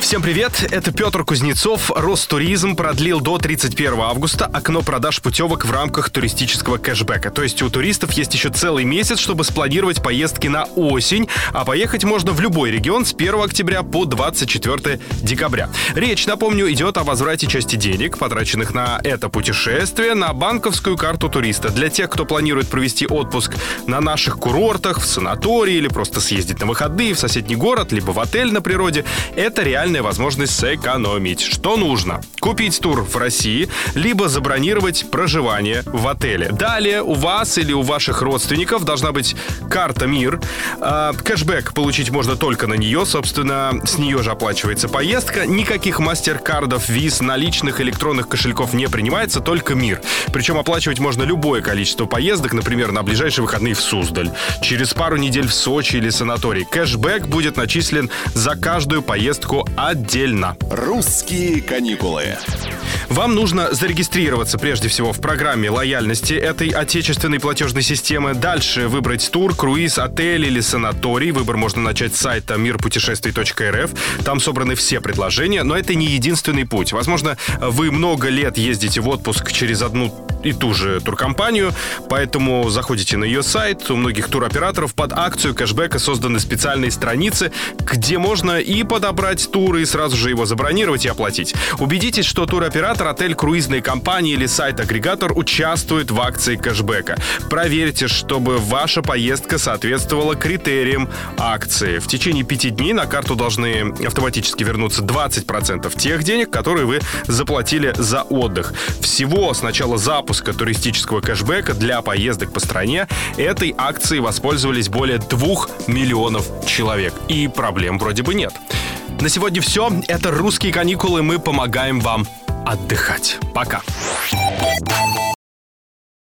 Всем привет, это Петр Кузнецов. Ростуризм продлил до 31 августа окно продаж путевок в рамках туристического кэшбэка. То есть у туристов есть еще целый месяц, чтобы спланировать поездки на осень, а поехать можно в любой регион с 1 октября по 24 декабря. Речь, напомню, идет о возврате части денег, потраченных на это путешествие, на банковскую карту туриста. Для тех, кто планирует провести отпуск на наших курортах, в санатории или просто съездить на выходные в соседний город, либо в отель на природе, это реально реальная возможность сэкономить. Что нужно? Купить тур в России, либо забронировать проживание в отеле. Далее у вас или у ваших родственников должна быть карта МИР. А, кэшбэк получить можно только на нее, собственно, с нее же оплачивается поездка. Никаких мастер-кардов, виз, наличных электронных кошельков не принимается, только МИР. Причем оплачивать можно любое количество поездок, например, на ближайшие выходные в Суздаль, через пару недель в Сочи или санаторий. Кэшбэк будет начислен за каждую поездку отдельно. Русские каникулы. Вам нужно зарегистрироваться прежде всего в программе лояльности этой отечественной платежной системы. Дальше выбрать тур, круиз, отель или санаторий. Выбор можно начать с сайта мирпутешествий.рф. Там собраны все предложения, но это не единственный путь. Возможно, вы много лет ездите в отпуск через одну и ту же туркомпанию, поэтому заходите на ее сайт. У многих туроператоров под акцию кэшбэка созданы специальные страницы, где можно и подобрать тур, и сразу же его забронировать и оплатить. Убедитесь, что туроператор, отель, круизной компании или сайт-агрегатор участвует в акции кэшбэка. Проверьте, чтобы ваша поездка соответствовала критериям акции. В течение пяти дней на карту должны автоматически вернуться 20% тех денег, которые вы заплатили за отдых. Всего с начала запуска туристического кэшбэка для поездок по стране этой акцией воспользовались более 2 миллионов человек. И проблем вроде бы нет. На сегодня все. Это «Русские каникулы». Мы помогаем вам отдыхать. Пока.